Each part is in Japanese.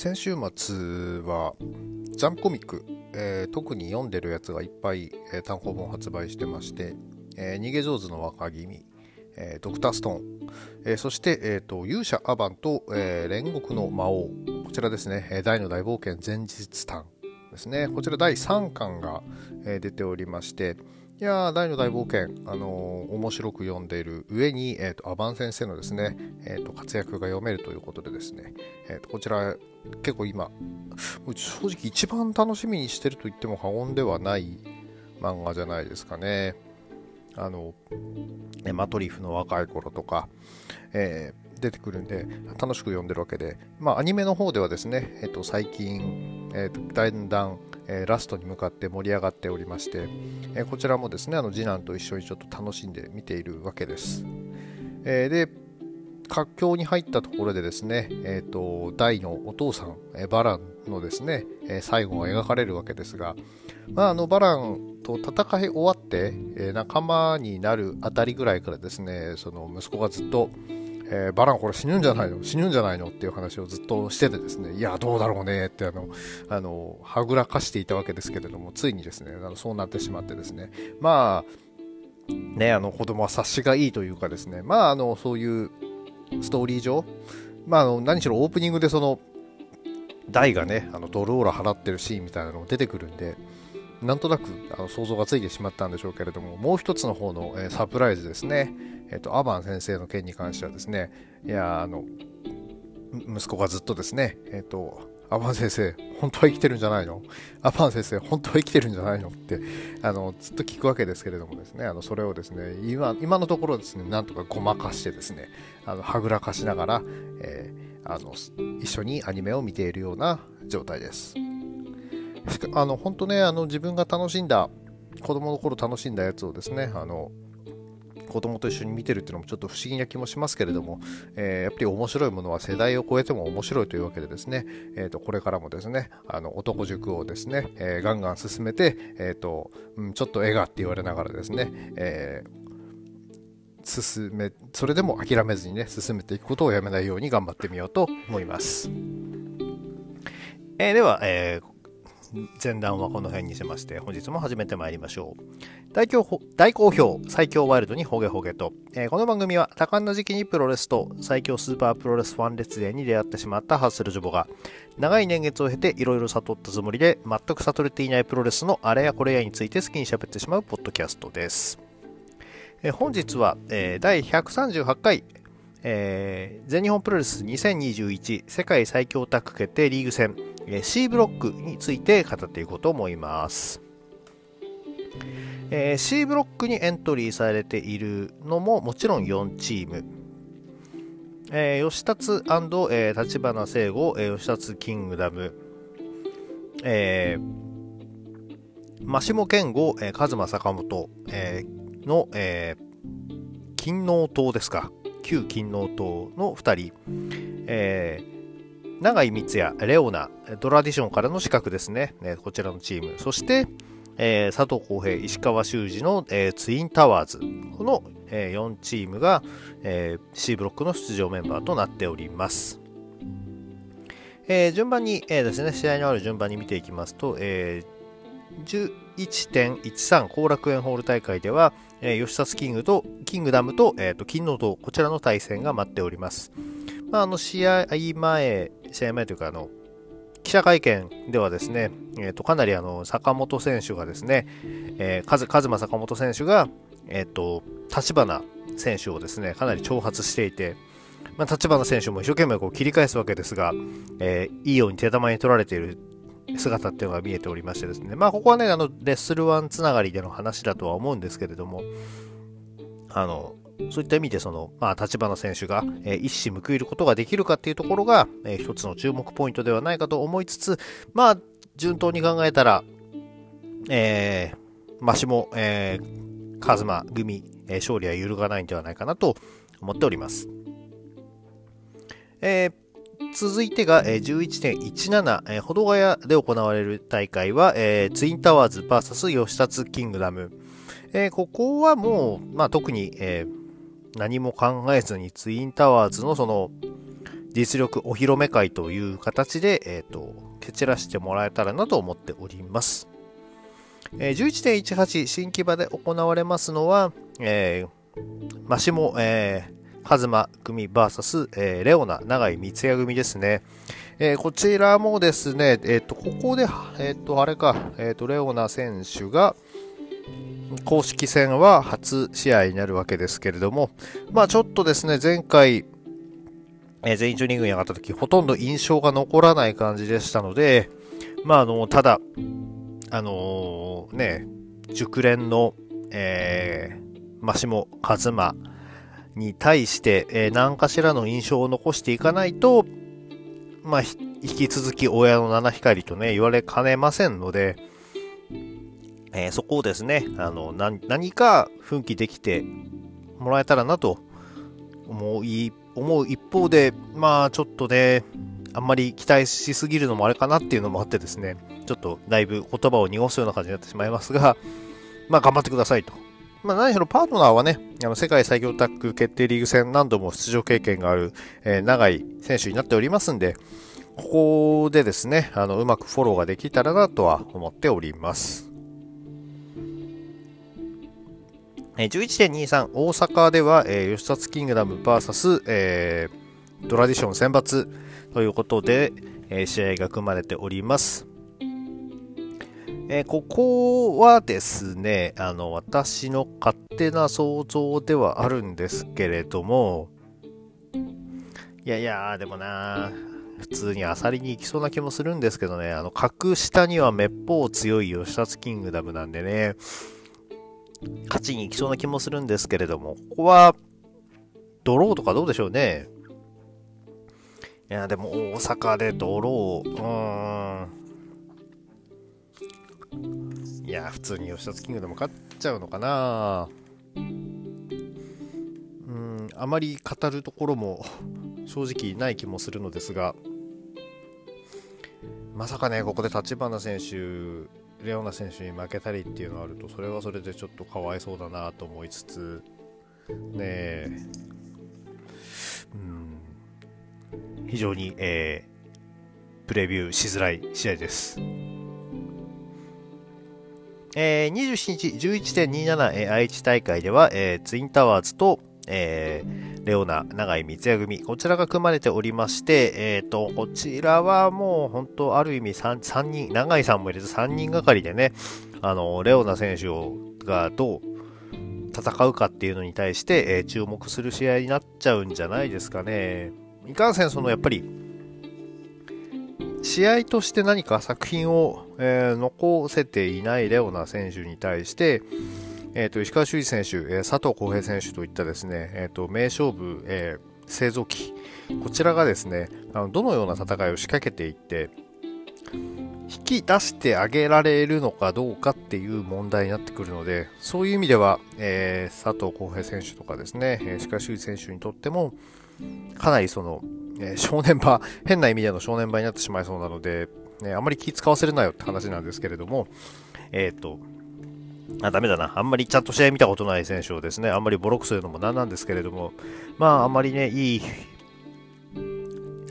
先週末はジャンコミック、えー、特に読んでるやつがいっぱい、えー、単行本発売してまして「えー、逃げ上手の若君」え、ドクターストーン、え、そして、えーと、勇者アバンと、え、煉獄の魔王こちらですね。大の大冒険前日譚ですね。こちら第3巻が、え、出ておりましていや大の大冒険、あのー、面白く読んでいる上に、えーと、アバン先生のですね、えーと、活躍が読めるということでですね、えーと、こちら結構今正直一番楽しみにしてると言っても過言ではない漫画じゃないですかね。あのマトリフの若い頃とか、えー、出てくるんで楽しく読んでるわけで、まあ、アニメの方ではですね、えー、と最近、えー、だんだんえー、ラストに向かって盛り上がっておりまして、えー、こちらもですねあの次男と一緒にちょっと楽しんで見ているわけです、えー、で活況に入ったところでですね、えーと、大のお父さん、えバランのですね、え最後が描かれるわけですが、まあ、あのバランと戦い終わって、え仲間になるあたりぐらいからですねその息子がずっと、えー、バランこれ死ぬんじゃないの？死ぬんじゃないの？っていう話をずっとしててですね、いや、どうだろうねってあの、あの、はぐらかしていたわけですけれども、ついにですね、あのそうなってしまってですね、まあ、ね、あの子供は察しがいいというかですね、まあ、あの、そういうストーリー上、まあ、あの何しろオープニングでその、大がね、あのドローラ払ってるシーンみたいなのも出てくるんで、なんとなくあの想像がついてしまったんでしょうけれども、もう一つの方の、えー、サプライズですね、えっと、アバン先生の件に関してはですね、いや、あの、息子がずっとですね、えっと、アバン先生、本当は生きてるんじゃないの？アバン先生、本当は生きてるんじゃないの？って、あの、ずっと聞くわけですけれどもですね、あの、それをですね、今、今のところですね、なんとかごまかしてですね、あの、はぐらかしながら、えー、あの、一緒にアニメを見ているような状態です。あの、本当ね、あの、自分が楽しんだ、子供の頃楽しんだやつをですね、あの、子供と一緒に見てるっていうのもちょっと不思議な気もしますけれども、えー、やっぱり面白いものは世代を超えても面白いというわけでですね、えー、とこれからもですねあの男塾をですね、えー、ガンガン進めて、えーとうん、ちょっと絵がって言われながらですね、え進めそれでも諦めずにね進めていくことをやめないように頑張ってみようと思います。えー、では、えー、前段はこの辺にしまして、本日も始めてまいりましょう。大大好評、最強ワイルドにホゲホゲと、えー、この番組は多感な時期にプロレスと最強スーパープロレスファン列伝に出会ってしまったハッスルジョボが、長い年月を経ていろいろ悟ったつもりで、全く悟れていないプロレスのあれやこれやについて好きに喋ってしまうポッドキャストです。えー、本日は、えー、第138回、えー、全日本プロレス2021世界最強タッグ決定リーグ戦 C ブロックについて語っていこうと思います。えー、C ブロックにエントリーされているのももちろん4チーム。えー、吉達、えー、立花聖吾、えー、吉達キングダム、えー、マシモ健吾、えー、カズマ坂本、えー、の、えー、金納島ですか。旧金納島の2人、えー、永井光也、レオナ、ドラディションからの資格ですね。ねこちらのチーム。そして、えー、佐藤浩平、石川修司の、えー、ツインタワーズ。この、えー、4チームが、えー、C ブロックの出場メンバーとなっております。え、順番に、え、ですね、試合のある順番に見ていきますと、えー、11.13後楽園ホール大会では、えー、吉田スキングと、キングダムと、えー、と、金の塔、こちらの対戦が待っております。あ、の、試合前、試合前というか、あの、記者会見ではですね、えー、とかなりあの坂本選手がですね、えー、カズカズマ坂本選手が、えーと、立花選手をですねかなり挑発していて、まあ、立花選手も一生懸命こう切り返すわけですが、えー、いいように手玉に取られている姿っていうのが見えておりましてですね、まあ、ここはね、あのレッスルワンつながりでの話だとは思うんですけれども、あのそういった意味で、その、まあ、立花選手が、えー、一矢報いることができるかっていうところが、えー、一つの注目ポイントではないかと思いつつ、まあ、順当に考えたら、えー、マシモ、えー、カズマ組、えー、勝利は揺るがないんではないかなと思っております。えー、続いてが、えー、11.17、えー、保土ヶ谷で行われる大会は、えー、ツインタワーズ VS 吉達キングダム。えー、ここはもう、まあ、特に、えー、何も考えずにツインタワーズのその実力お披露目会という形で、え、ー、と、蹴散らしてもらえたらなと思っております。えー、11.18新木場で行われますのは、えー、マシモ、えー、カズマ組 VS、えー、レオナ長井三ツ矢組ですね。えー、こちらもですね、えっ、ー、と、ここで、え、ー、と、あれか、えっ、と、レオナ選手が、公式戦は初試合になるわけですけれども、まあちょっとですね、前回、え、全員中2軍に上がった時、ほとんど印象が残らない感じでしたので、まああの、ただ、あのー、ね、熟練の、えー、マシモ・カズマに対して、えー、何かしらの印象を残していかないと、まあ、引き続き親の七光とね、言われかねませんので、えー、そこをですね、あの、何か奮起できてもらえたらなと思い、思う一方で、まあ、ちょっとね、あんまり期待しすぎるのもあれかなっていうのもあってですね、ちょっとだいぶ言葉を濁すような感じになってしまいますが、まあ、頑張ってくださいと。まあ、何しろパートナーはね、あの世界最強タッグ決定リーグ戦何度も出場経験がある、えー、長い選手になっておりますんで、ここでですね、あの、うまくフォローができたらなとは思っております。え、11.23大阪では、えー、吉達キングダム VS、えー、トラディション選抜ということで、えー、試合が組まれております。えー、ここはですね、あの、私の勝手な想像ではあるんですけれども、いやいや、でもな、普通にアサリに行きそうな気もするんですけどね、あの、格下にはめっぽう強い吉田キングダムなんでね、勝ちに行きそうな気もするんですけれども、ここは、ドローとかどうでしょうね。いや、でも大阪でドロー、うーん。いや、普通に吉田キングでも勝っちゃうのかなうん、あまり語るところも正直ない気もするのですが、まさかね、ここで立花選手、レオナ選手に負けたりっていうのがあると、それはそれでちょっとかわいそうだなと思いつつ、ねえ、うん、非常に、えー、プレビューしづらい試合です。えー、27日11.27、えー、愛知大会では、えー、ツインタワーズと、えー、レオナ、長井三ツ矢組、こちらが組まれておりまして、えっ、ー、と、こちらはもう本当、ある意味 3, 3人、長井さんも入れて3人がかりでね、あの、レオナ選手をがどう戦うかっていうのに対して、えー、注目する試合になっちゃうんじゃないですかね。いかんせん、そのやっぱり、試合として何か作品を、えー、残せていないレオナ選手に対して、えーと、石川修司選手、えー、佐藤浩平選手といったですね、えーと、名勝負、えー、製造機、こちらがですね、あのどのような戦いを仕掛けていって、引き出してあげられるのかどうかっていう問題になってくるので、そういう意味では、えー、佐藤浩平選手とかですね、石川修司選手にとっても、かなりその、えー、正念場、変な意味での正念場になってしまいそうなので、ね、あまり気使わせるなよって話なんですけれども、えっ、と、あ、ダメだな。あんまりちゃんと試合見たことない選手をですね、あんまりボロクするのもなんなんですけれども、まあ、あんまりね、いい、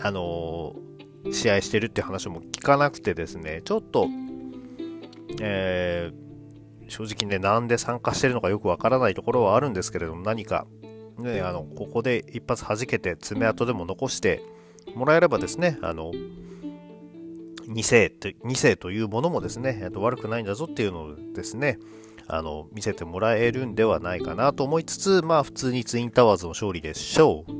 あのー、試合してるって話も聞かなくてですね、ちょっと、えー、正直ね、なんで参加してるのかよくわからないところはあるんですけれども、何か、ね、あの、ここで一発弾けて爪痕でも残してもらえればですね、あの、2世と ,2 世というものもですね、えっと、悪くないんだぞっていうのをですね、あの、見せてもらえるんではないかなと思いつつ、まあ普通にツインタワーズの勝利でしょう。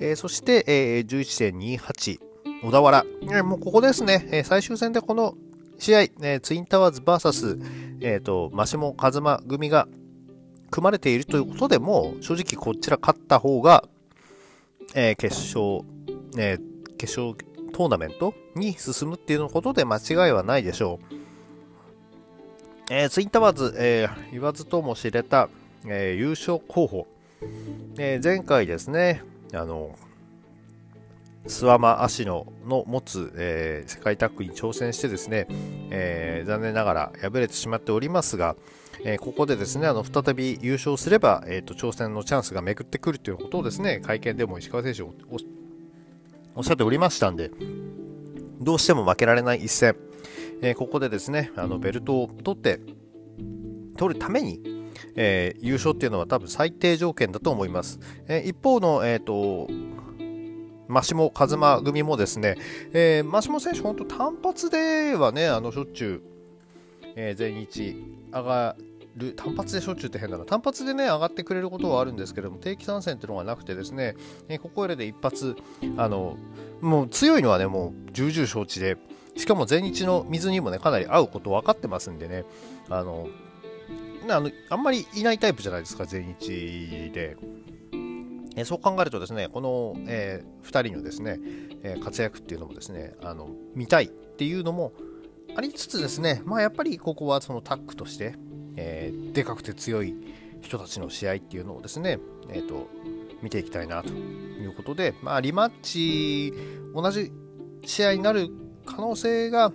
えー、そして、えー、11.28、小田原。えー、もうここですね、えー、最終戦でこの試合、え、ツインタワーズ VS、えっ、と、マシモ・カズマ組が組まれているということでも、正直こちら勝った方が、え、決勝、え、決勝トーナメントに進むっていうことで間違いはないでしょう。えー、ツインタワーズ、えー、言わずとも知れた、えー、優勝候補、えー、前回ですね、あの、スワマ・アシノの持つ、えー、世界タッグに挑戦してですね、えー、残念ながら敗れてしまっておりますが、えー、ここでですね、あの、再び優勝すれば、えっ、ー、と、挑戦のチャンスが巡ってくるということをですね、会見でも石川選手おっしゃっておりましたんで、どうしても負けられない一戦、えー、ここでですね、あのベルトを取って、取るために、えー、優勝っていうのは多分最低条件だと思います。えー、一方の、えっ、と、マシモ、カズマ組もですね、えー、マシモ選手、本当単発ではね、あのしょっちゅう、え、全日上がる、単発でしょっちゅうって変だな、単発でね、上がってくれることはあるんですけども、定期参戦っていうのがなくてですね、えー、ここらで一発、あの、もう強いのはね、もう重々承知で、しかも全日の水にもね、かなり合うこと分かってますんでね、あの、あのあんまりいないタイプじゃないですか、全日で。えそう考えるとですね、この、えー、2人のですね、えー、活躍っていうのもですね、あの見たいっていうのもありつつですね、まあ、やっぱりここはそのタッグとして、えー、でかくて強い人たちの試合っていうのをですね、えーと、見ていきたいなということで、まあ、リマッチ、同じ試合になる可能性が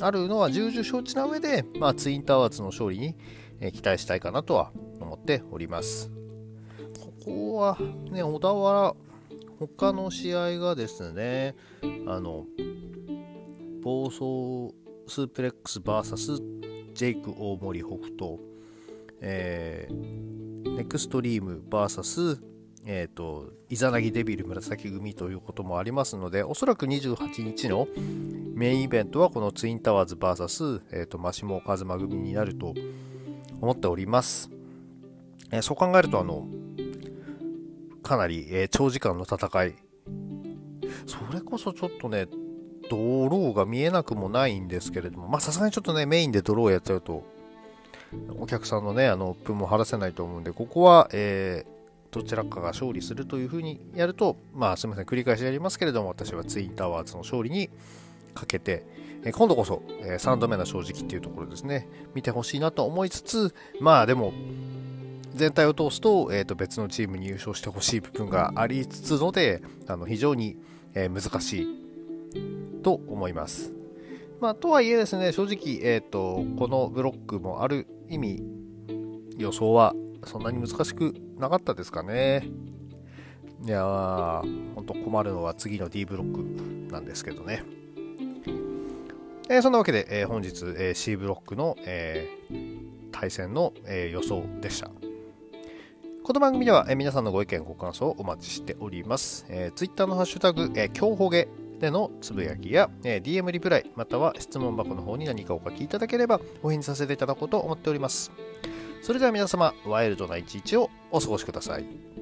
あるのは重々承知な上で、まあ、ツインタワーズの勝利に、期待したいかなとは思っております。ここはね、小田原、他の試合がですね、あの、暴走スープレックス VS ジェイク大森北斗、えー、ネクストリーム VS えーと、イザナギデビル紫組ということもありますので、おそらく28日のメインイベントはこのツインタワーズ VS、えーと、マシモカズマ組になると思っております。えー、そう考えると、あの、かなり、えー、長時間の戦い、それこそちょっとね、ドローが見えなくもないんですけれども、まあさすがにちょっとね、メインでドローやっちゃうと、お客さんのね、あの、分も晴らせないと思うんで、ここは、えー、どちらかが勝利するというふうにやると、まあすみません、繰り返しやりますけれども、私はツインタワーズの勝利にかけて、え今度こそ、え3度目の正直っていうところですね、見てほしいなと思いつつ、まあでも、全体を通すと,、えー、と別のチームに優勝してほしい部分がありつつので、あの非常に、え難しいと思います。まあ、とはいえですね、正直、えーと、このブロックもある意味、予想はそんなに難しくなかったですかね。いやー、本当困るのは次の D ブロックなんですけどね。えー、そんなわけで、えー、本日、えー、C ブロックの、え対戦の、え予想でした。この番組では、え皆さんのご意見、ご感想をお待ちしております。えー、Twitter のハッシュタグ、えー、今日ほげでのつぶやきや、え DM リプライ、または質問箱の方に何かお書きいただければお返事させていただこうと思っております。それでは皆様、ワイルドな一日をお過ごしください。